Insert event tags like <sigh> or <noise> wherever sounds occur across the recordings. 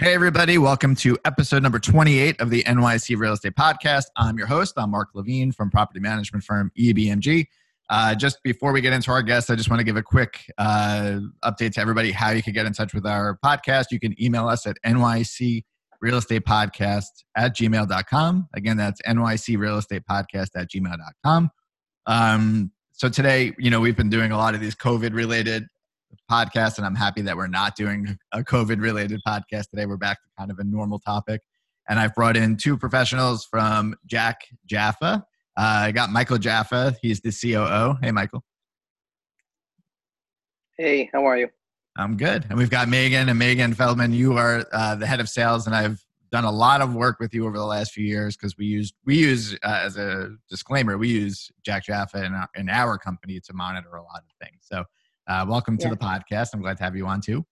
Hey, everybody. Welcome to episode number 28 of the NYC Real Estate Podcast. I'm your host. I'm Mark Levine from property management firm EBMG. Uh, just before we get into our guests, I just want to give a quick uh, update to everybody how you can get in touch with our podcast. You can email us at NYC Real Estate Podcast at gmail.com. Again, that's NYC Real Estate Podcast at gmail.com. Um, so today, you know, we've been doing a lot of these COVID related podcast, and I'm happy that we're not doing a COVID related podcast today. We're back to kind of a normal topic. And I've brought in two professionals from Jack Jaffa. Uh, I got Michael Jaffa. He's the COO. Hey, Michael. Hey, how are you? I'm good. And we've got Megan and Megan Feldman. You are uh, the head of sales, and I've done a lot of work with you over the last few years because we use we use uh, as a disclaimer we use Jack Jaffa in our, in our company to monitor a lot of things. So uh, welcome to the podcast. I'm glad to have you on too.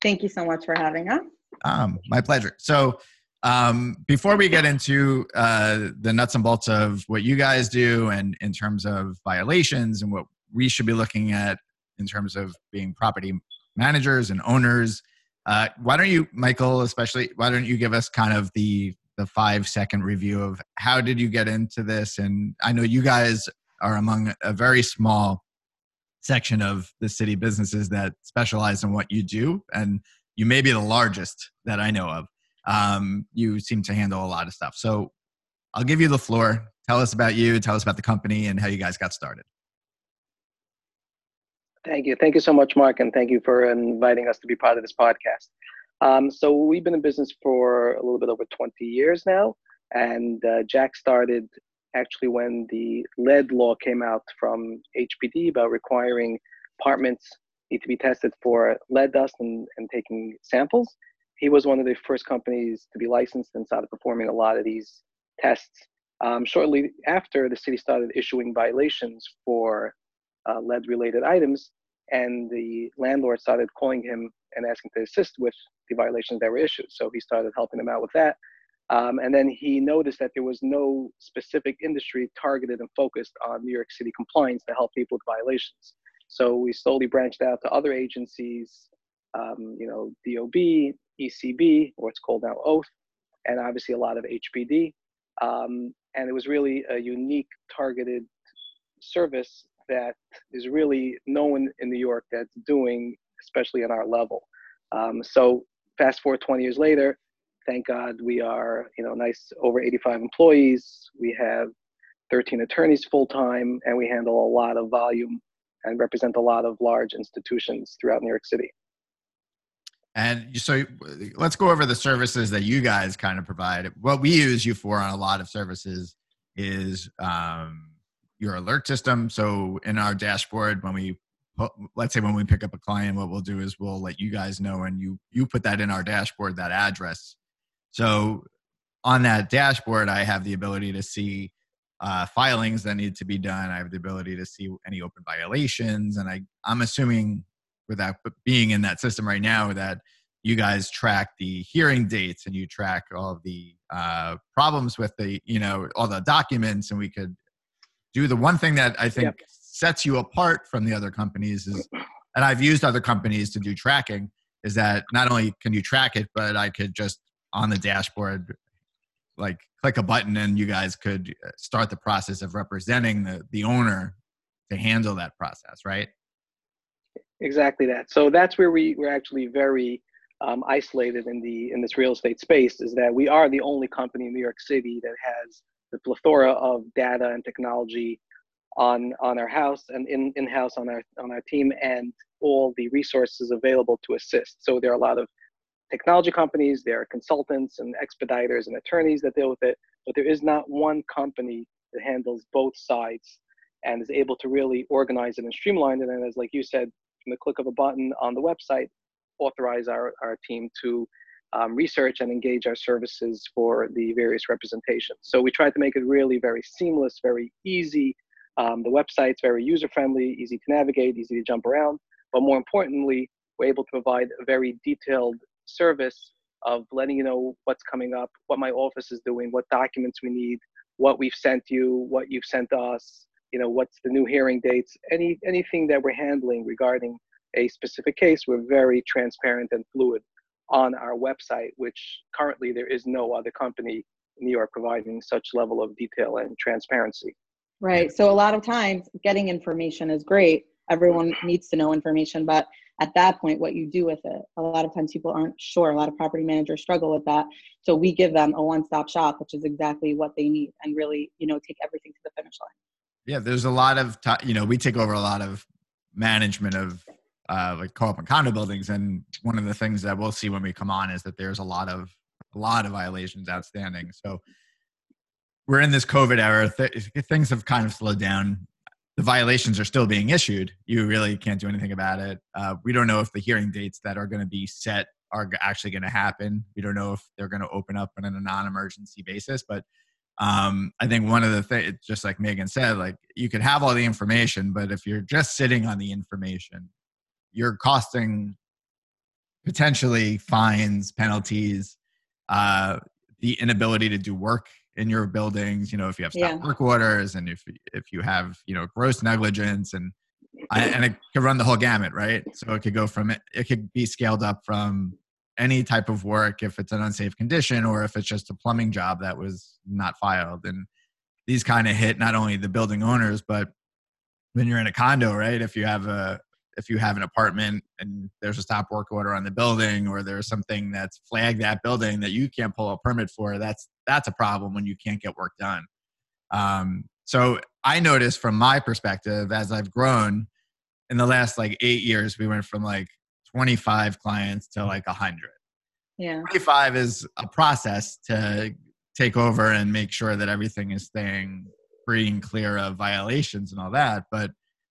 Thank you so much for having us. Um, my pleasure. So, um, before we get into uh, the nuts and bolts of what you guys do and in terms of violations and what we should be looking at in terms of being property managers and owners, uh, why don't you, Michael, especially, why don't you give us kind of the the five second review of how did you get into this? And I know you guys are among a very small section of the city businesses that specialize in what you do, and you may be the largest that I know of. Um, you seem to handle a lot of stuff. So I'll give you the floor. Tell us about you, tell us about the company, and how you guys got started. Thank you. Thank you so much, Mark, and thank you for inviting us to be part of this podcast. Um, so we've been in business for a little bit over 20 years now, and uh, Jack started actually when the lead law came out from HPD about requiring apartments need to be tested for lead dust and, and taking samples. He was one of the first companies to be licensed and started performing a lot of these tests. Um, shortly after, the city started issuing violations for uh, lead related items, and the landlord started calling him and asking to assist with the violations that were issued. So he started helping them out with that. Um, and then he noticed that there was no specific industry targeted and focused on New York City compliance to help people with violations. So we slowly branched out to other agencies, um, you know, DOB, ECB, or it's called now Oath, and obviously a lot of HPD. Um, and it was really a unique targeted service that is really no one in New York that's doing, especially at our level. Um, so fast forward 20 years later, thank God we are, you know, nice over 85 employees. We have 13 attorneys full time, and we handle a lot of volume and represent a lot of large institutions throughout New York City. And so let's go over the services that you guys kind of provide. What we use you for on a lot of services is um, your alert system. So in our dashboard, when we let's say when we pick up a client, what we'll do is we'll let you guys know, and you you put that in our dashboard, that address, so on that dashboard, I have the ability to see uh, filings that need to be done. I have the ability to see any open violations, and I I'm assuming without being in that system right now that you guys track the hearing dates and you track all of the uh, problems with the you know all the documents, and we could do the one thing that I think yep. sets you apart from the other companies is, and I've used other companies to do tracking, is that not only can you track it, but I could just on the dashboard like click a button and you guys could uh, start the process of representing the, the owner to handle that process right? Exactly that. So that's where we we're actually very um, isolated in the in this real estate space is that we are the only company in new york city that has the plethora of data and technology on on our house and in in house on our on our team and all the resources available to assist. So there are a lot of technology companies, there are consultants and expediters and attorneys that deal with it, but there is not one company that handles both sides and is able to really organize it and streamline it. And as like you said, from the click of a button on the website, authorize our, our team to um, research and engage our services for the various representations. So we tried to make it really very seamless, very easy. Um, the website's very user friendly, easy to navigate, easy to jump around. But more importantly, we're able to provide a very detailed service of letting you know what's coming up, what my office is doing, what documents we need, what we've sent you, what you've sent us, you know, what's the new hearing dates, any anything that we're handling regarding a specific case, we're very transparent and fluid on our website, which currently there is no other company in New York providing such level of detail and transparency. Right. So a lot of times getting information is great. Everyone needs to know information, but at that point, what you do with it, a lot of times people aren't sure. A lot of property managers struggle with that. So we give them a one-stop shop, which is exactly what they need, and really, you know, take everything to the finish line. Yeah, there's a lot of, t- you know, we take over a lot of management of uh, like co-op and condo buildings, and one of the things that we'll see when we come on is that there's a lot of a lot of violations outstanding. So we're in this COVID era. Th- things have kind of slowed down. The violations are still being issued. You really can't do anything about it. Uh, we don't know if the hearing dates that are going to be set are actually going to happen. We don't know if they're going to open up on a non-emergency basis, but um, I think one of the things, just like Megan said, like you could have all the information, but if you're just sitting on the information, you're costing potentially fines, penalties, uh, the inability to do work in your buildings. You know, if you have stop yeah. work orders, and if if you have you know gross negligence, and and it could run the whole gamut, right? So it could go from it, it could be scaled up from any type of work if it's an unsafe condition or if it's just a plumbing job that was not filed and these kind of hit not only the building owners but when you're in a condo right if you have a if you have an apartment and there's a stop work order on the building or there's something that's flagged that building that you can't pull a permit for that's that's a problem when you can't get work done. Um, so i noticed from my perspective as i've grown in the last like eight years we went from like 25 clients to like 100 yeah. 25 is a process to take over and make sure that everything is staying free and clear of violations and all that but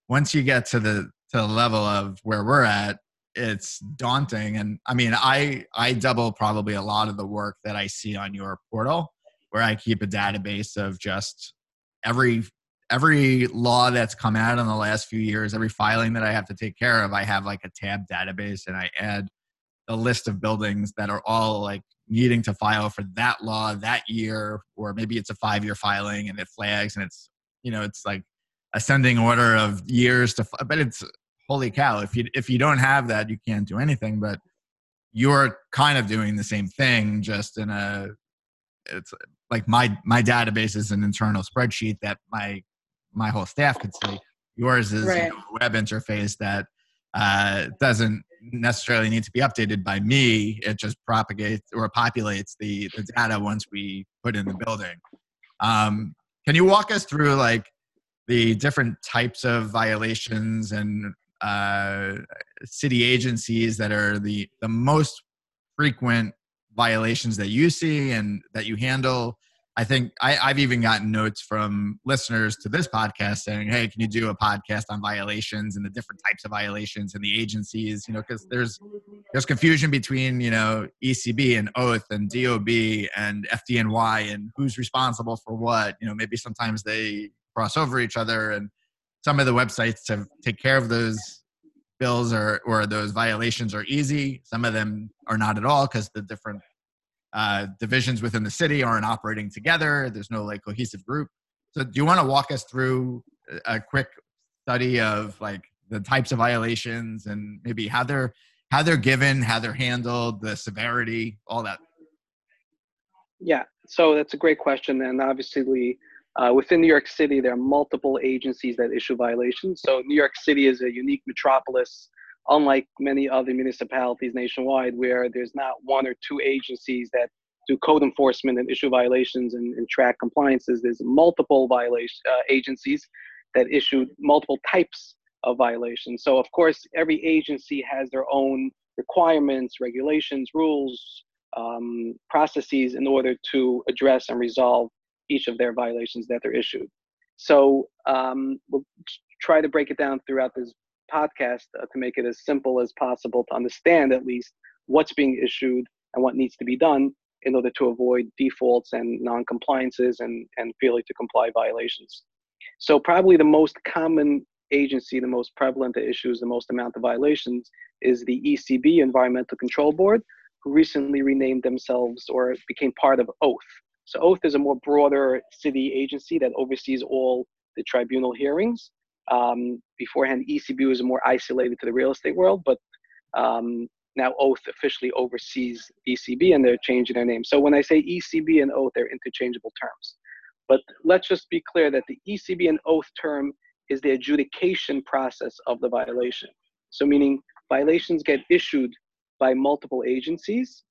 once you get to the to the level of where we're at it's daunting and i mean i i double probably a lot of the work that i see on your portal where i keep a database of just every every law that's come out in the last few years every filing that i have to take care of i have like a tab database and i add a list of buildings that are all like needing to file for that law that year or maybe it's a five year filing and it flags and it's you know it's like ascending order of years to but it's holy cow if you if you don't have that you can't do anything. But you're kind of doing the same thing just in a it's like my my database is an internal spreadsheet that my my whole staff could see. Yours is right. you know, a web interface that uh, doesn't necessarily need to be updated by me. It just propagates or populates the, the data once we put in the building. Um, can you walk us through like the different types of violations and uh, city agencies that are the the most frequent violations that you see and that you handle. I think I, i've even gotten notes from listeners to this podcast saying hey can you do a podcast on violations and the different types of violations and the agencies? You know because there's there's confusion between you know ecb and oath and dob and fdny and who's responsible for what. You know maybe sometimes they cross over each other and some of the websites to take care of those bills or or those violations are easy. Some of them are not at all because the different uh, divisions within the city aren't operating together. There's no like cohesive group. So, do you want to walk us through a quick study of like the types of violations and maybe how they're how they're given, how they're handled, the severity, all that? Yeah, so that's a great question, and obviously uh, within New York City, there are multiple agencies that issue violations. So New York City is a unique metropolis, unlike many other municipalities nationwide, where there's not one or two agencies that do code enforcement and issue violations and, and track compliances. There's multiple violation uh, agencies that issue multiple types of violations. So of course, every agency has their own requirements, regulations, rules, um, processes in order to address and resolve each of their violations that they're issued. So um, we'll try to break it down throughout this podcast uh, to make it as simple as possible to understand at least what's being issued and what needs to be done in order to avoid defaults and non-compliances and, and failure to comply violations. So probably the most common agency, the most prevalent to issues the most amount of violations is the ECB, Environmental Control Board, who recently renamed themselves or became part of OATH, so Oath is a more broader city agency that oversees all the tribunal hearings. Um, beforehand, ECB was more isolated to the real estate world, but um, now Oath officially oversees ECB and they're changing their name. So when I say ECB and Oath, they're interchangeable terms. But let's just be clear that the ECB and Oath term is the adjudication process of the violation. So meaning violations get issued by multiple agencies.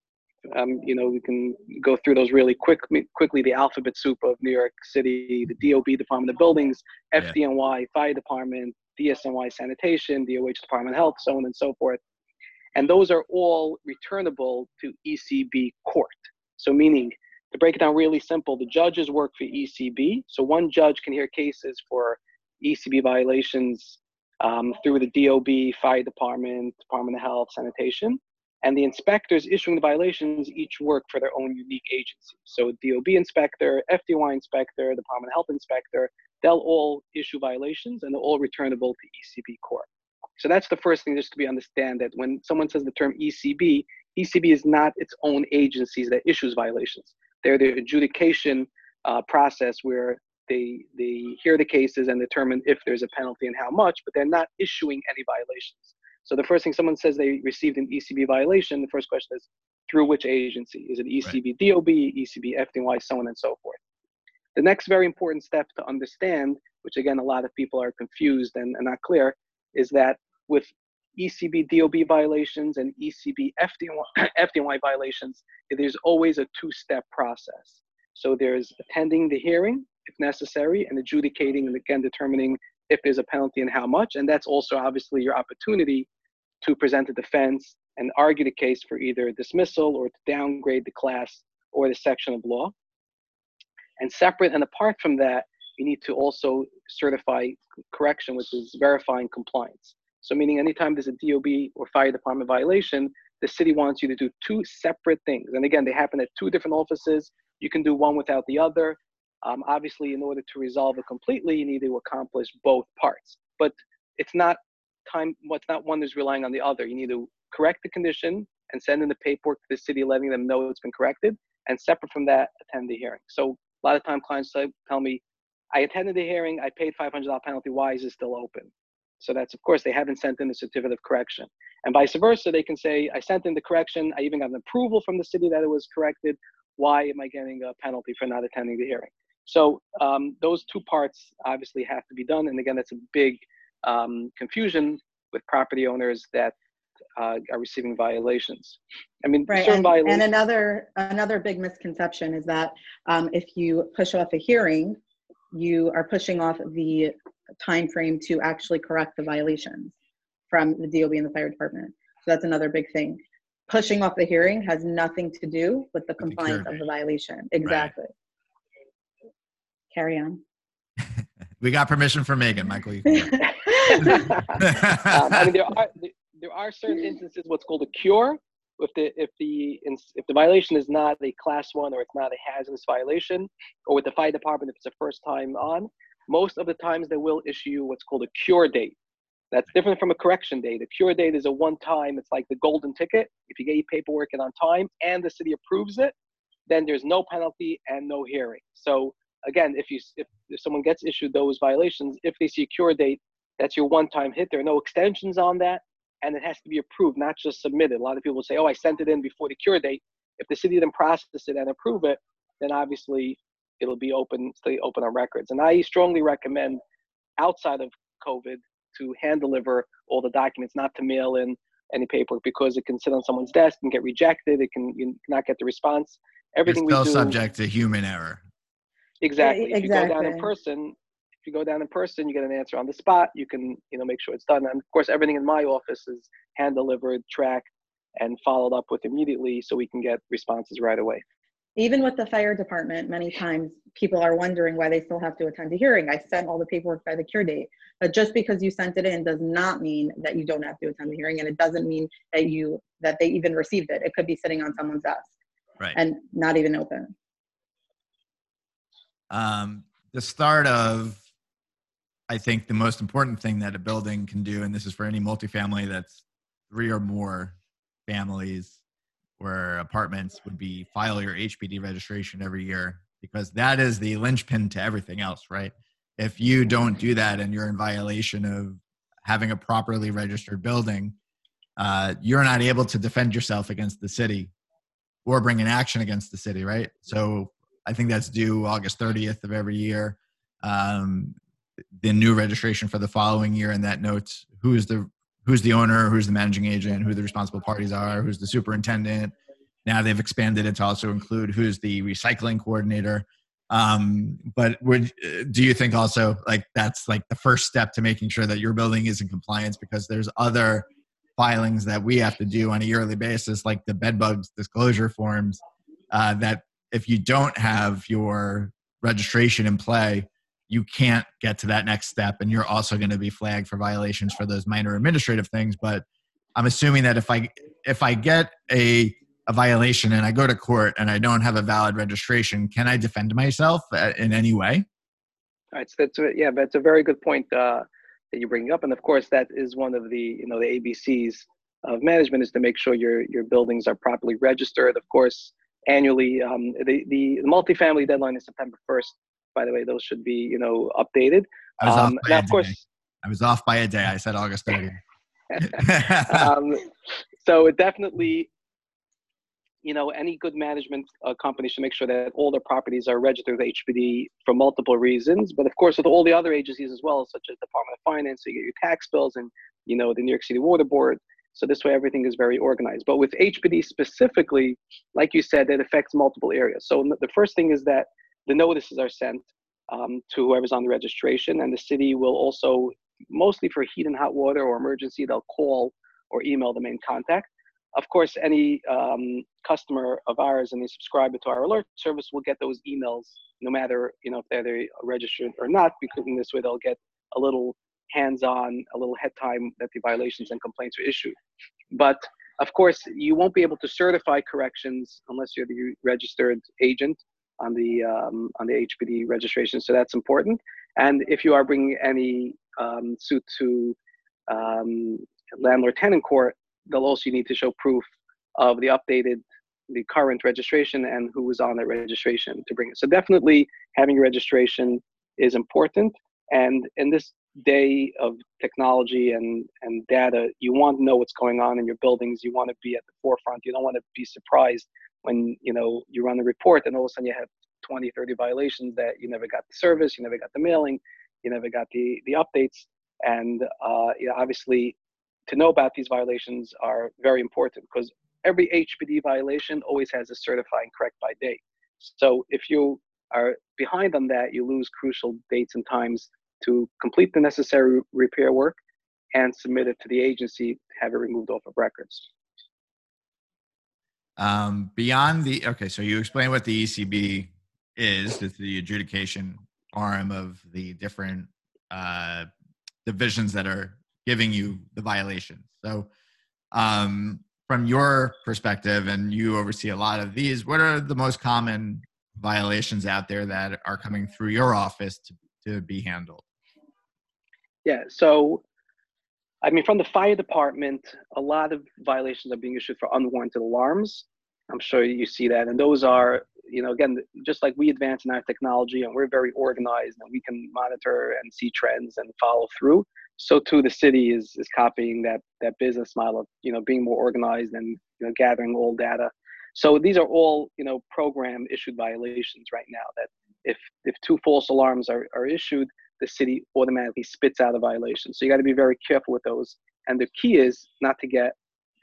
Um, you know, we can go through those really quick, quickly. The alphabet soup of New York City, the DOB, Department of Buildings, FDNY, Fire Department, DSNY Sanitation, DOH Department of Health, so on and so forth. And those are all returnable to ECB court. So meaning, to break it down really simple, the judges work for ECB. So one judge can hear cases for ECB violations um, through the DOB, Fire Department, Department of Health, Sanitation. And the inspectors issuing the violations each work for their own unique agency. So DOB inspector, FDY inspector, the Department of Health inspector, they'll all issue violations and they're all returnable to ECB court. So that's the first thing just to be understand that when someone says the term ECB, ECB is not its own agencies that issues violations. They're the adjudication uh, process where they they hear the cases and determine if there's a penalty and how much, but they're not issuing any violations. So the first thing someone says they received an ECB violation, the first question is through which agency? Is it ECB right. DOB, ECB FDNY, so on and so forth. The next very important step to understand, which again a lot of people are confused and, and not clear, is that with ECB DOB violations and ECB FDNY, <coughs> FDNY violations, there's always a two-step process. So there's attending the hearing if necessary and adjudicating and again determining if there's a penalty and how much. And that's also obviously your opportunity to present a defense and argue the case for either dismissal or to downgrade the class or the section of law. And separate and apart from that, you need to also certify correction, which is verifying compliance. So meaning anytime there's a DOB or fire department violation, the city wants you to do two separate things. And again, they happen at two different offices. You can do one without the other. Um, obviously, in order to resolve it completely, you need to accomplish both parts. But it's not time. What's not one is relying on the other. You need to correct the condition and send in the paperwork to the city, letting them know it's been corrected. And separate from that, attend the hearing. So a lot of time, clients tell me, "I attended the hearing. I paid $500 penalty. Why is it still open?" So that's, of course, they haven't sent in the certificate of correction. And vice versa, they can say, I sent in the correction. I even got an approval from the city that it was corrected. Why am I getting a penalty for not attending the hearing? So um, those two parts obviously have to be done. And again, that's a big um, confusion with property owners that uh, are receiving violations. I mean, right. And, and, another another big misconception is that um, if you push off a hearing, you are pushing off the time frame to actually correct the violations from the DOB and the fire department. So that's another big thing. Pushing off the hearing has nothing to do with the compliance of the violation. Exactly. Right. Carry on. <laughs> we got permission from Megan, Michael. <laughs> um, I mean, there are there are certain instances what's called a cure. If the if the if the violation is not a class one or it's not a hazardous violation, or with the fire department if it's a first time on, most of the times they will issue what's called a cure date. That's different from a correction date. A cure date is a one time, it's like the golden ticket. If you get your paperwork in on time and the city approves it, then there's no penalty and no hearing. So again, if you if, if someone gets issued those violations, if they see a cure date, that's your one time hit. There are no extensions on that, and it has to be approved, not just submitted. A lot of people say, "Oh, I sent it in before the cure date." If the city didn't process it and approve it, then obviously it'll be open, stay open on records. And I strongly recommend outside of COVID to hand deliver all the documents, not to mail in any paperwork because it can sit on someone's desk and get rejected. It can you not get the response. Everything You're still we do, subject to human error. Exactly. Yeah, exactly. If you go down in person, if you go down in person, you get an answer on the spot. You can you know make sure it's done. And of course, everything in my office is hand delivered, tracked, and followed up with immediately, so we can get responses right away even with the fire department, many times people are wondering why they still have to attend a hearing. I sent all the paperwork by the cure date, but just because you sent it in does not mean that you don't have to attend the hearing, and it doesn't mean that you that they even received it. It could be sitting on someone's desk, right, and not even open. Um, the start of, I think, the most important thing that a building can do, and this is for any multifamily that's three or more families or apartments would be file your HPD registration every year because that is the linchpin to everything else, right? If you don't do that and you're in violation of having a properly registered building, uh, you're not able to defend yourself against the city or bring an action against the city, right? So I think that's due August 30th of every year. Um, the new registration for the following year, and that notes who's the who's the owner, who's the managing agent, who the responsible parties are, who's the superintendent. Now they've expanded it to also include who's the recycling coordinator. Um, but would do you think also like that's like the first step to making sure that your building is in compliance because there's other filings that we have to do on a yearly basis, like the bedbugs disclosure forms, uh, that if you don't have your registration in play, you can't get to that next step. And you're also going to be flagged for violations for those minor administrative things. But I'm assuming that if I if I get a a violation and I go to court and I don't have a valid registration, can I defend myself uh, in any way? So that's a, yeah, that's a very good point. Uh, that you're bringing up. And of course, that is one of the you know the ABCs of management is to make sure your your buildings are properly registered. Of course, annually, um, the, the the multifamily deadline is September first. By the way, those should be you know updated. I was um, off by now, of course, I was off by a day. I said August 30th. <laughs> <laughs> um, so it definitely you know, any good management uh, company should make sure that all their properties are registered with HPD for multiple reasons. But of course, with all the other agencies as well, such as Department of Finance, so you get your tax bills and, you know, the New York City Water Board. So this way, everything is very organized. But with HPD specifically, like you said, it affects multiple areas. So the first thing is that the notices are sent um, to whoever's on the registration, and the city will also, mostly for heat and hot water or emergency, they'll call or email the main contact of course, any um, customer of ours and they subscribe to our alert service will get those emails no matter you know if they're registered or not, because in this way they'll get a little hands-on, a little head time that the violations and complaints are issued. But of course, you won't be able to certify corrections unless you're the registered agent on the um, on the HPD registration. So that's important. And if you are bringing any um, suit to um, landlord-tenant court, they'll also need to show proof of the updated the current registration and who was on that registration to bring it. So definitely having registration is important. And in this day of technology and, and data, you want to know what's going on in your buildings. You want to be at the forefront. You don't want to be surprised when you know you run a report and all of a sudden you have 20, 30 violations that you never got the service, you never got the mailing, you never got the the updates. And uh, you know, obviously to know about these violations are very important because every HPD violation always has a certifying correct by date. So if you are behind on that, you lose crucial dates and times to complete the necessary repair work and submit it to the agency to have it removed off of records. Um, beyond the okay, so you explain what the ECB is. It's the adjudication arm of the different uh, divisions that are giving you the violations. So, um, from your perspective, and you oversee a lot of these, what are the most common violations out there that are coming through your office to, to be handled? Yeah, so I mean, from the fire department, a lot of violations are being issued for unwarranted alarms. I'm sure you see that. And those are, you know, again, just like we advance in our technology and we're very organized and we can monitor and see trends and follow through so too the city is is copying that that business model of you know being more organized and you know gathering all data so these are all you know program issued violations right now that if if two false alarms are, are issued the city automatically spits out a violation so you got to be very careful with those and the key is not to get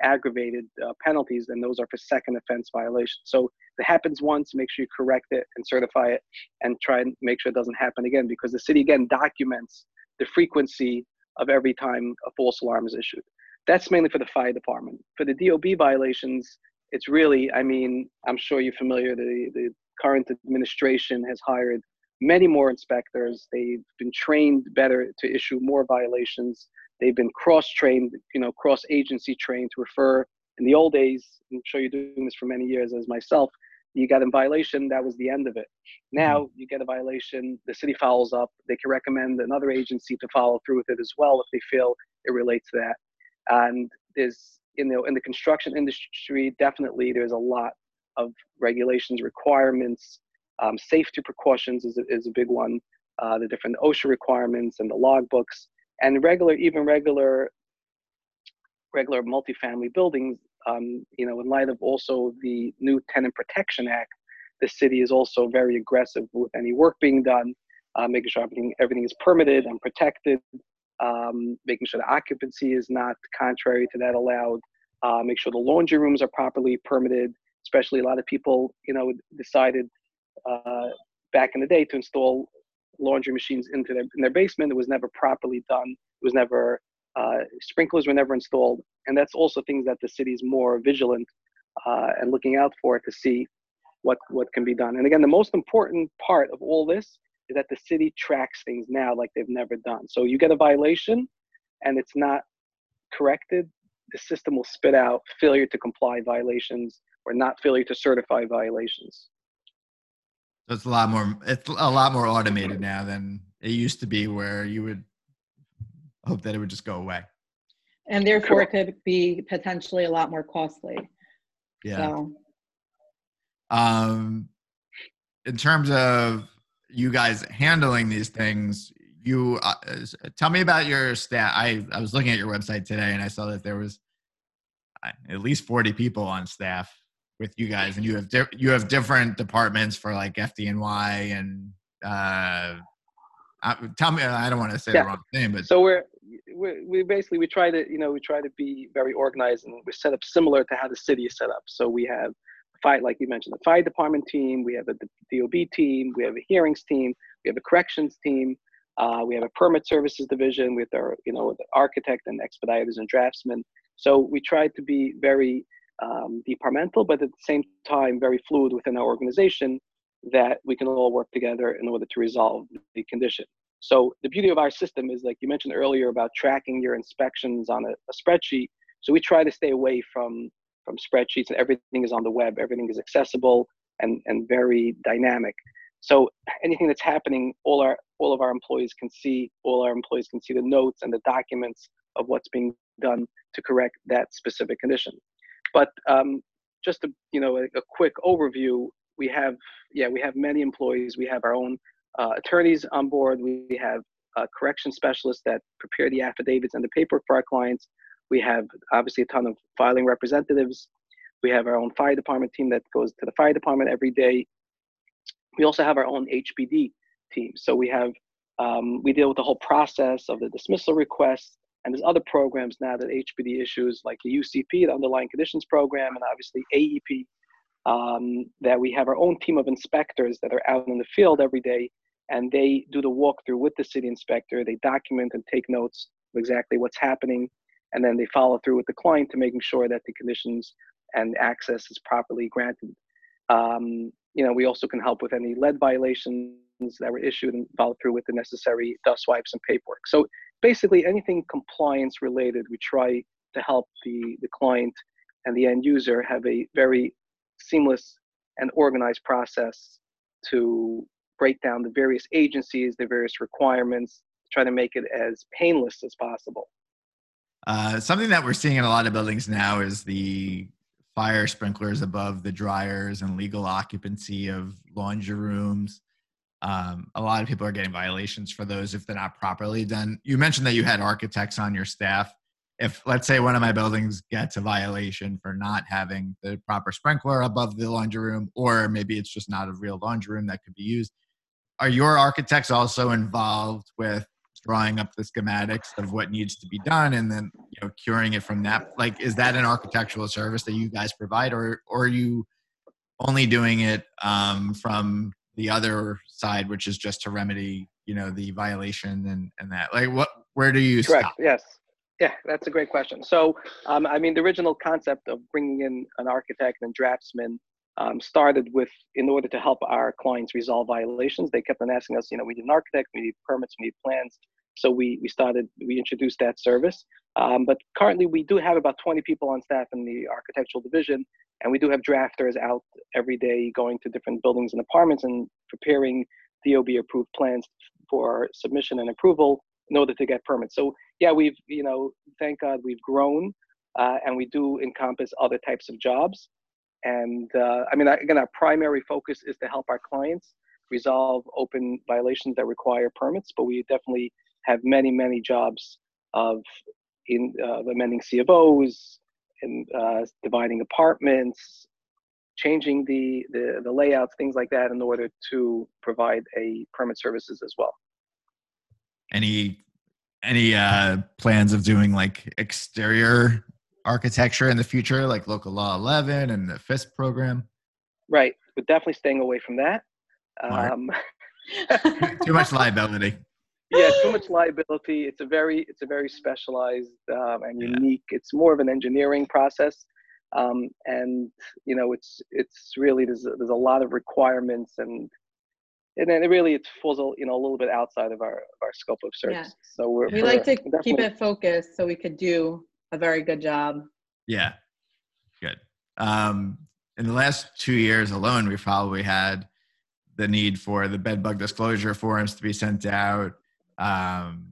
aggravated uh, penalties and those are for second offense violations so if it happens once make sure you correct it and certify it and try and make sure it doesn't happen again because the city again documents the frequency of every time a false alarm is issued. That's mainly for the fire department. For the DOB violations, it's really, I mean, I'm sure you're familiar, the, the current administration has hired many more inspectors. They've been trained better to issue more violations. They've been cross-trained, you know, cross-agency trained to refer. In the old days, I'm sure you're doing this for many years as myself, you got a violation, that was the end of it. Now mm-hmm. you get a violation, the city follows up, they can recommend another agency to follow through with it as well if they feel it relates to that. And there's, you know, in the construction industry, definitely there's a lot of regulations, requirements, um, safety precautions is a, is a big one, uh, the different OSHA requirements and the logbooks, and regular, even regular regular multifamily buildings, um, you know, in light of also the new Tenant Protection Act, the city is also very aggressive with any work being done, uh, making sure everything everything is permitted and protected, um, making sure the occupancy is not contrary to that allowed, uh, make sure the laundry rooms are properly permitted. Especially a lot of people, you know, decided uh, back in the day to install laundry machines into their in their basement. It was never properly done. It was never uh, sprinklers were never installed, and that's also things that the city is more vigilant uh, and looking out for to see what what can be done. And again, the most important part of all this is that the city tracks things now like they've never done. So you get a violation, and it's not corrected, the system will spit out failure to comply violations or not failure to certify violations. So it's a lot more it's a lot more automated now than it used to be where you would hope that it would just go away. And therefore it could be potentially a lot more costly. Yeah. So Um in terms of you guys handling these things, you uh, tell me about your staff. I I was looking at your website today and I saw that there was uh, at least 40 people on staff with you guys and you have di- you have different departments for like FDNY and uh, uh tell me I don't want to say Yeah. the wrong thing but So we're we we basically we try to you know we try to be very organized and we're set up similar to how the city is set up. So we have fight like you mentioned the fire department team, we have a DOB team, we have a hearings team, we have a corrections team, uh, we have a permit services division with our you know the architect and expediters and draftsmen. So we try to be very um, departmental, but at the same time very fluid within our organization that we can all work together in order to resolve the condition. So the beauty of our system is like you mentioned earlier about tracking your inspections on a, a spreadsheet. So we try to stay away from from spreadsheets and everything is on the web, everything is accessible and, and very dynamic. So anything that's happening, all our all of our employees can see, all our employees can see the notes and the documents of what's being done to correct that specific condition. But um, just a you know a, a quick overview, we have yeah we have many employees. We have our own uh, attorneys on board. We have uh, correction specialists that prepare the affidavits and the paperwork for our clients. We have obviously a ton of filing representatives. We have our own fire department team that goes to the fire department every day. We also have our own HPD team. So we have um, we deal with the whole process of the dismissal request, and there's other programs now that HPD issues like the UCP, the Underlying Conditions Program, and obviously AEP. Um, that we have our own team of inspectors that are out in the field every day, and they do the walkthrough with the city inspector. They document and take notes of exactly what's happening, and then they follow through with the client to making sure that the conditions and access is properly granted. Um, you know, we also can help with any lead violations that were issued and follow through with the necessary dust wipes and paperwork. So basically, anything compliance related, we try to help the the client and the end user have a very seamless and organized process to break down the various agencies, the various requirements, try to make it as painless as possible. Uh, something that we're seeing in a lot of buildings now is the fire sprinklers above the dryers and legal occupancy of laundry rooms. Um, a lot of people are getting violations for those if they're not properly done. You mentioned that you had architects on your staff. If, let's say, one of my buildings gets a violation for not having the proper sprinkler above the laundry room, or maybe it's just not a real laundry room that could be used, are your architects also involved with drawing up the schematics of what needs to be done and then you know curing it from that like is that an architectural service that you guys provide or or are you only doing it um, from the other side which is just to remedy you know the violation and and that like what where do you Correct. stop Yes. Yeah, that's a great question. So, um, I mean, the original concept of bringing in an architect and draftsman um, started with, in order to help our clients resolve violations, they kept on asking us, you know, we need an architect, we need permits, we need plans. So we we started, we introduced that service. Um, but currently, we do have about 20 people on staff in the architectural division, and we do have drafters out every day going to different buildings and apartments and preparing DOB approved plans for submission and approval in order to get permits. So yeah, we've you know, thank God we've grown, uh, and we do encompass other types of jobs. And uh, I mean, again, our primary focus is to help our clients resolve open violations that require permits, but we definitely have many, many jobs of in uh, amending C of Os and uh, dividing apartments, changing the, the the layouts, things like that, in order to provide a permit services as well. Any any uh, plans of doing like exterior architecture in the future, like local law 11 and the FISP program? Right, but definitely staying away from that. Um, <laughs> Too much liability. Yeah, too much liability. It's a very it's a very specialized um, and Yeah. unique. It's more of an engineering process, um, and you know it's it's really there's a, there's a lot of requirements and and then it really it falls a- you know a little bit outside of our of our scope of Yeah. service. So we're we like to keep it focused so we could do a very good job. Yeah, good. Um, in the last two years alone, we've probably had the need for the bed bug disclosure forms to be sent out. Um,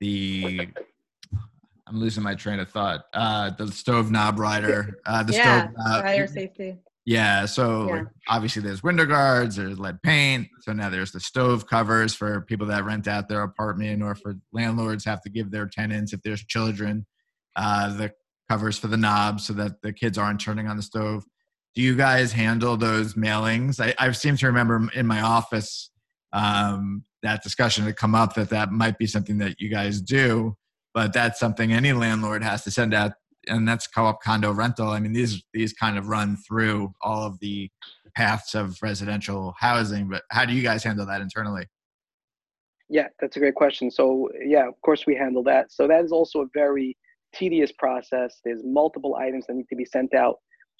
the I'm losing my train of thought. Uh, the stove knob rider, uh, the yeah, stove knob. fire safety. Yeah, so Yeah. like, obviously there's window guards, there's lead paint. So now there's the stove covers for people that rent out their apartment, or for landlords have to give their tenants if there's children, uh, the covers for the knobs so that the kids aren't turning on the stove. Do you guys handle those mailings? I, I seem to remember in my office um, that discussion had come up that that might be something that you guys do, but that's something any landlord has to send out and that's co-op condo rental. I mean, these these kind of run through all of the paths of residential housing. But how do you guys handle that internally? Yeah, that's a great question. So yeah, of course we handle that. So that is also a very tedious process. There's multiple items that need to be sent out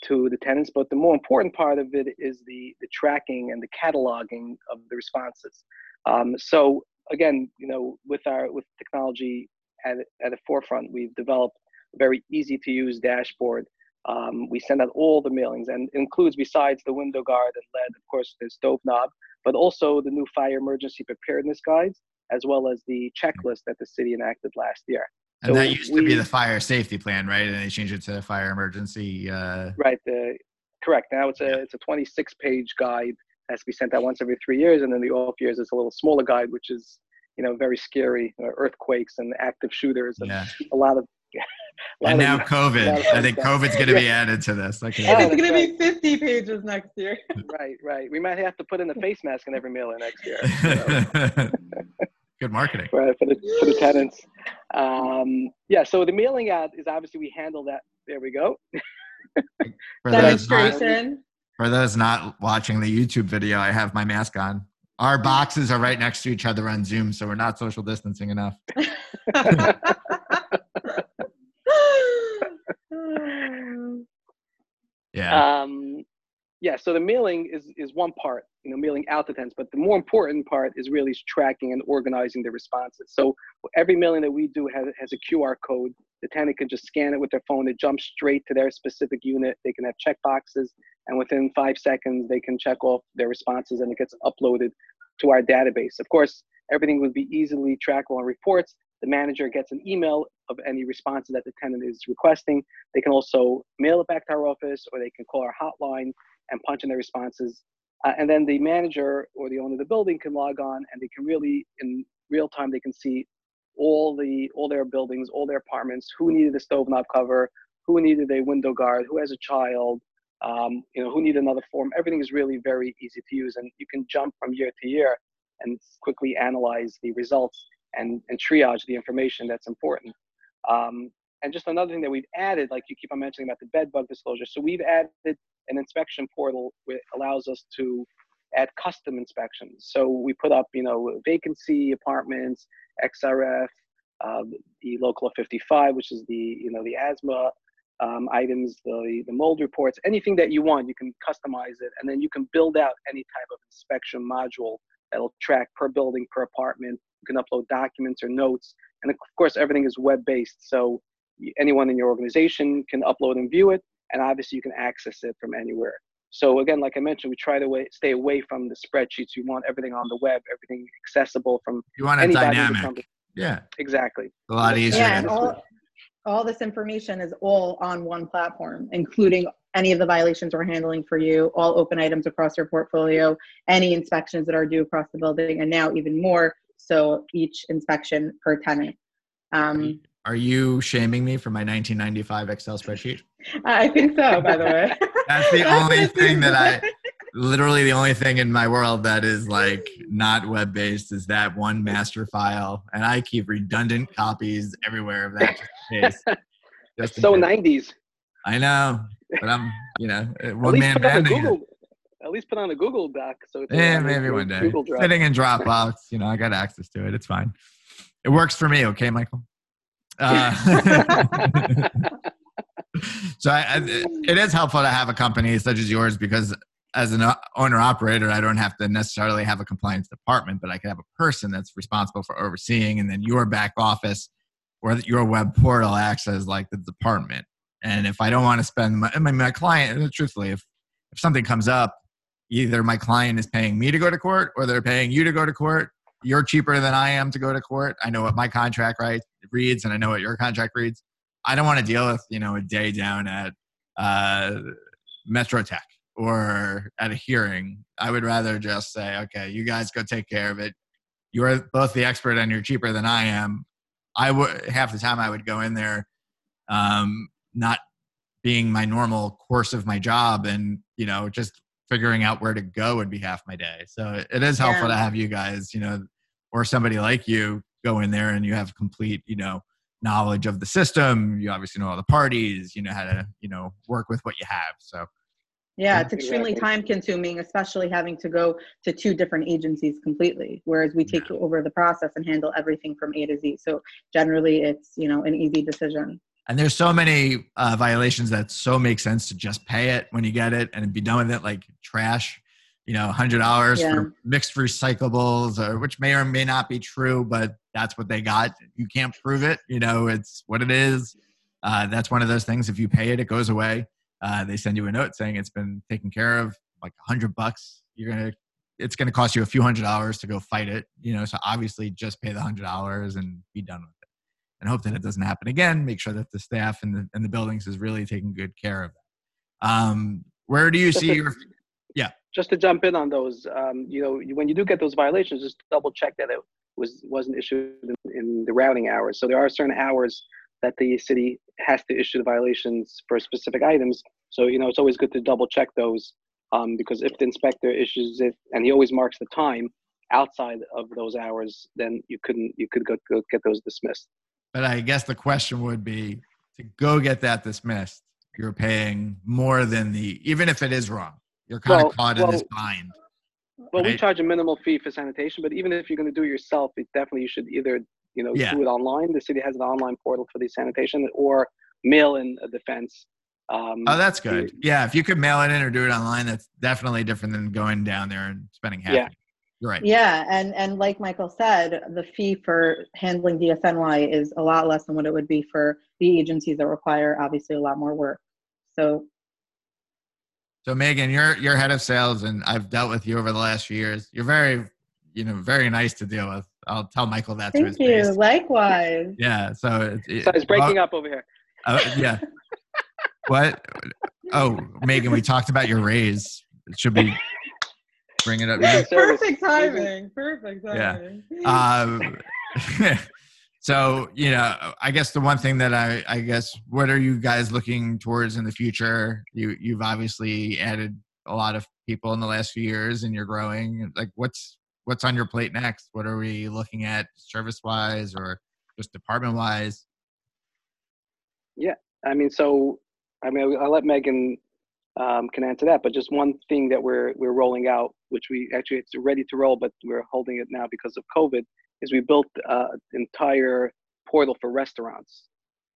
to the tenants, but the more important part of it is the the tracking and the cataloging of the responses. Um, so again, you know, with our with technology at at the forefront, we've developed a very easy to use dashboard. Um, we send out all the mailings and includes besides the window guard and lead, of course, the stove knob, but also the new fire emergency preparedness guides, as well as the checklist that the city enacted last year. And So that used to be the fire safety plan, right? And they changed it to the fire emergency. Uh, Right. The, correct. Now it's a Yeah. it's a 26 page guide has to be sent out once every three years, and then the off years it's a little smaller guide, which is you know very scary, uh, earthquakes and active shooters, and yeah. a lot of. <laughs> a lot And now <laughs> lot COVID. I think. COVID's going to be added to this. Okay. Oh, it's that's gonna be 50 pages next year. right, right. We might have to put in a face mask in every mailer next year. <laughs> so. Good marketing. right for the for the tenants. Um, yeah, so the mailing out is obviously we handle that. There we go. <laughs> For those, not, for those not watching the YouTube video, I have my mask on. Our boxes are right next to each other on Zoom, so we're not social distancing enough. <laughs> <laughs> Yeah. Um, yeah, so the mailing is is one part, you know, mailing out the tenants, but the more important part is really tracking and organizing the responses. So every mailing that we do has, has a QR code. The tenant can just scan it with their phone. It jumps straight to their specific unit. They can have check boxes, and within five seconds, they can check off their responses, and it gets uploaded to our database. Of course, everything would be easily trackable on reports. The manager gets an email of any responses that the tenant is requesting. They can also mail it back to our office, or they can call our hotline and punch in their responses. Uh, and then the manager or the owner of the building can log on and they can really, in real time, they can see all the all their buildings, all their apartments, who needed a stove knob cover, who needed a window guard, who has a child, um, you know, who need another form. Everything is really very easy to use, and you can jump from year to year and quickly analyze the results and, and triage the information that's important. Um, and just another thing that we've added, like you keep on mentioning about the bed bug disclosure. So we've added an inspection portal which allows us to add custom inspections. So we put up, you know, vacancy apartments, XRF, uh, the local 55, which is the, you know, the asthma um, items, the, the mold reports, anything that you want, you can customize it. And then you can build out any type of inspection module that'll track per building, per apartment. You can upload documents or notes. And of course, everything is web-based. So y- anyone in your organization can upload and view it. And obviously you can access it from anywhere. So again, like I mentioned, we try to wa- stay away from the spreadsheets. We want everything on the web, everything accessible from You want it anybody. who dynamic. Yeah. Exactly. A lot easier. yeah, and all, all this information is all on one platform, including any of the violations we're handling for you, all open items across your portfolio, any inspections that are due across the building, and now even more so each inspection per tenant. Um, are you shaming me for my 1995 Excel spreadsheet? I think so, by the way. <laughs> That's the only thing that I, literally the only thing in my world that is like not web based is that one master file. And I keep redundant copies everywhere of that. Just <laughs> so case. 90s. I know, but I'm, you know, uh, At one least man put on a band. Google. At least put on a Google Doc. So it's Yeah, maybe one day. Sitting in Dropbox, you know, I got access to it. It's fine. It works for me. Okay, Michael. Uh, <laughs> so I, I, it is helpful to have a company such as yours because as an owner operator, I don't have to necessarily have a compliance department, but I can have a person that's responsible for overseeing, and then your back office or your web portal acts as like the department. And if I don't want to spend my, mean, my client, truthfully, if if something comes up, either my client is paying me to go to court or they're paying you to go to court. You're cheaper than I am to go to court. I know what my contract right reads, and I know what your contract reads. I don't want to deal with you know a day down at uh, MetroTech or at a hearing. I would rather just say, okay, you guys go take care of it. You're both the expert, and you're cheaper than I am. I would half the time I would go in there, um, not being my normal course of my job, and you know just figuring out where to go would be half my day. So it is helpful Yeah. to have you guys, you know, or somebody like you go in there and you have complete, you know, knowledge of the system. You obviously know all the parties. You know how to, you know, work with what you have. So Yeah, it's extremely time consuming, especially having to go to two different agencies completely, whereas we take over the process and handle everything from A to Z. So generally it's, you know, an easy decision. And there's so many uh, violations that so make sense to just pay it when you get it and be done with it, like trash. You know, hundred dollars Yeah. for mixed recyclables, or which may or may not be true, but that's what they got. You can't prove it. You know, it's what it is. Uh, that's one of those things. If you pay it, it goes away. Uh, they send you a note saying it's been taken care of, like a hundred bucks. You're gonna, it's gonna cost you a few hundred dollars to go fight it. You know, so obviously just pay the hundred dollars and be done with it and hope that it doesn't happen again. Make sure that the staff and the, and the buildings is really taking good care of that. Um, where do you see your? Just to jump in on those, um, you know, when you do get those violations, just double check that it was wasn't issued in, in the routing hours. So there are certain hours that the city has to issue the violations for specific items. So you know, it's always good to double check those um, because if the inspector issues it and he always marks the time outside of those hours, then you couldn't you could go, go get those dismissed. But I guess the question would be to go get that dismissed. You're paying more than the even if it is wrong. You're kind of Well- caught in this well- bind. Well, we charge a minimal fee for sanitation, but even if you're going to do it yourself, it definitely you should either you know Yeah. do it online. The city has an online portal for the sanitation, or mail in a defense. Um, Oh, that's good. Yeah, if you could mail it in or do it online, that's definitely different than going down there and spending half. Yeah. You're right. Yeah, and and like Michael said, the fee for handling DSNY is a lot less than what it would be for the agencies that require obviously a lot more work. So So Megan, you're you're head of sales, and I've dealt with you over the last few years. You're very, you know, very nice to deal with. I'll tell Michael that thank you. face. Likewise. <laughs> Yeah. So it, it- So it's breaking up over here. Uh, <laughs> yeah. what? Oh, Megan, we talked about your raise. It should be bring it up <laughs> now? Service. Perfect timing. Perfect Yeah. timing. Um, so you know, I guess the one thing that I, I guess, what are you guys looking towards in the future? You, you've obviously added a lot of people in the last few years, and you're growing. Like, what's what's on your plate next? What are we looking at, service wise, or just department wise? Yeah, I mean, so I mean, I'll let Megan um, can answer that. But just one thing that we're we're rolling out, which we actually it's ready to roll, but we're holding it now because of COVID, is we built uh, entire portal for restaurants.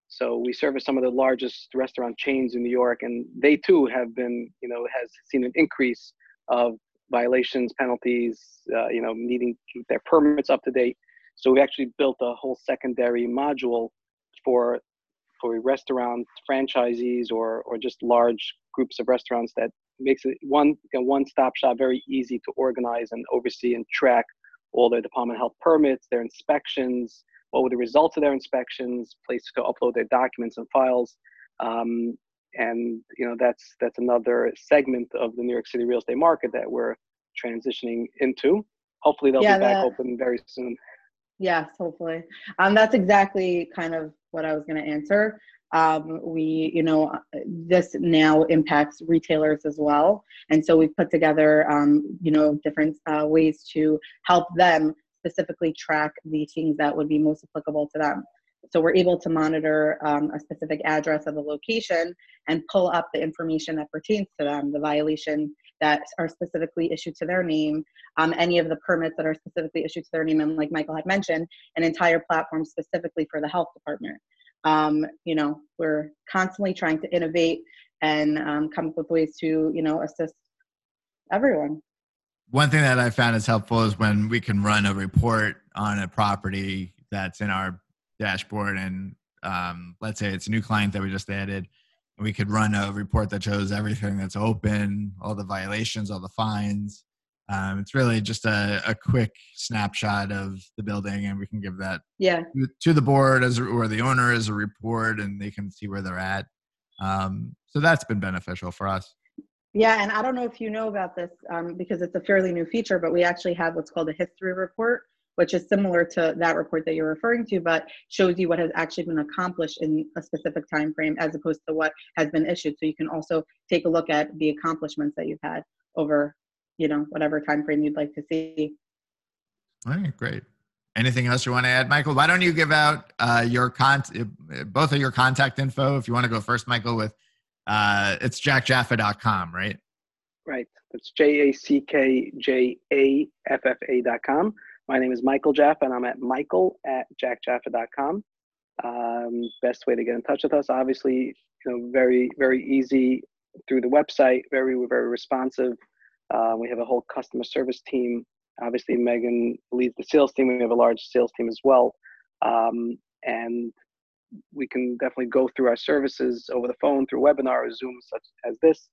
So we service some of the largest restaurant chains in New York, and they too have been, you know, has seen an increase of violations, penalties, uh, you know, needing keep their permits up to date. So we actually built a whole secondary module for for restaurant franchisees or or just large groups of restaurants that makes it one a one-stop shop very easy to organize and oversee and track all their department of health permits their inspections what were the results of their inspections place to upload their documents and files um, and you know that's that's another segment of the new york city real estate market that we're transitioning into hopefully they'll Yeah, be back that- open very soon Yes, hopefully. Um, that's exactly kind of what I was going to answer. Um, we, you know, this now impacts retailers as well, and so we've put together, um, you know, different uh, ways to help them specifically track the things that would be most applicable to them. So we're able to monitor um, a specific address of a location and pull up the information that pertains to them, the violation that are specifically issued to their name, um, any of the permits that are specifically issued to their name, and like Michael had mentioned, an entire platform specifically for the health department. Um, you know, we're constantly trying to innovate and um, come up with ways to, you know, assist everyone. One thing that I found is helpful is when we can run a report on a property that's in our dashboard, and um, let's say it's a new client that we just added, we could run a report that shows everything that's open, all the violations, all the fines. Um, it's really just a, a quick snapshot of the building, and we can give that Yeah, to the board as or the owner as a report, and they can see where they're at. Um, so that's been beneficial for us. yeah, and I don't know if you know about this um, because it's a fairly new feature, but we actually have what's called a history report, which is similar to that report that you're referring to, but shows you what has actually been accomplished in a specific time frame as opposed to what has been issued. So you can also take a look at the accomplishments that you've had over, you know, whatever time frame you'd like to see. All right, great. Anything else you want to add, Michael? Why don't you give out uh, your con- uh, both of your contact info? If you want to go first, Michael, with uh, it's jackjaffa.com, right? Right. That's J A C K J A F F A dot com. My name is Michael Jaffa, and I'm at michael at jackjaffa.com. Um, best way to get in touch with us, obviously, you know, very, very easy through the website, very, very responsive. Uh, we have a whole customer service team. Obviously, Megan leads the sales team. We have a large sales team as well. Um, and we can definitely go through our services over the phone, through webinar or Zoom, such as this,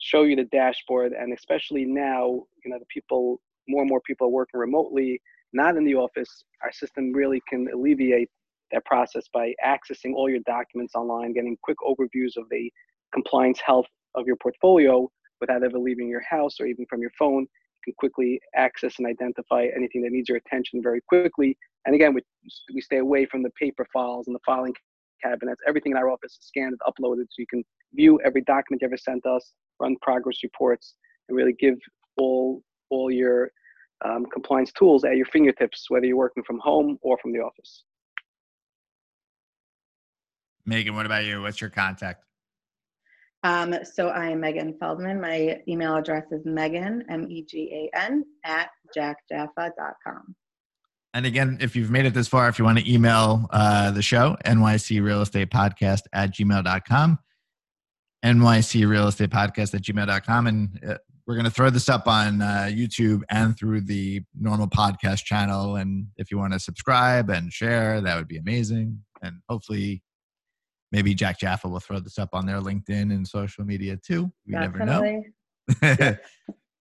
show you the dashboard. And especially now, you know, the people, more and more people are working remotely, not in the office. Our system really can alleviate that process by accessing all your documents online, getting quick overviews of the compliance health of your portfolio without ever leaving your house or even from your phone. You can quickly access and identify anything that needs your attention very quickly. And again, we, we stay away from the paper files and the filing cabinets. Everything in our office is scanned and uploaded so you can view every document you ever sent us, run progress reports, and really give all, all your um, compliance tools at your fingertips, whether you're working from home or from the office. Megan, what about you? What's your contact? Um, so I'm Megan Feldman. My email address is Megan, M E G A N, at jackjaffa.com. And again, if you've made it this far, if you want to email uh, the show, NYC Real Estate Podcast at gmail.com, NYC Real Estate Podcast at gmail.com. And uh, we're going to throw this up on uh, YouTube and through the normal podcast channel. And if you want to subscribe and share, that would be amazing. And hopefully, maybe Jack Jaffa will throw this up on their LinkedIn and social media too. We never know. <laughs> <laughs>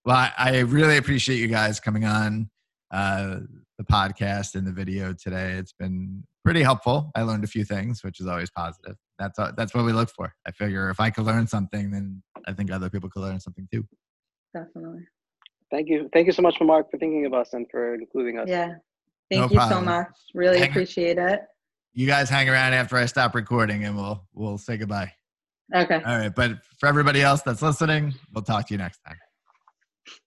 Well, I, I really appreciate you guys coming on uh, the podcast and the video today. It's been pretty helpful. I learned a few things, which is always positive. That's uh, that's what we look for. I figure if I could learn something, then I think other people could learn something too. Definitely. Thank you. Thank you so much, Mark, for thinking of us and for including us. Yeah. No Thank you so much. Really Hang- appreciate it. You guys hang around after I stop recording, and we'll we'll say goodbye. Okay. All right, but for everybody else that's listening, we'll talk to you next time.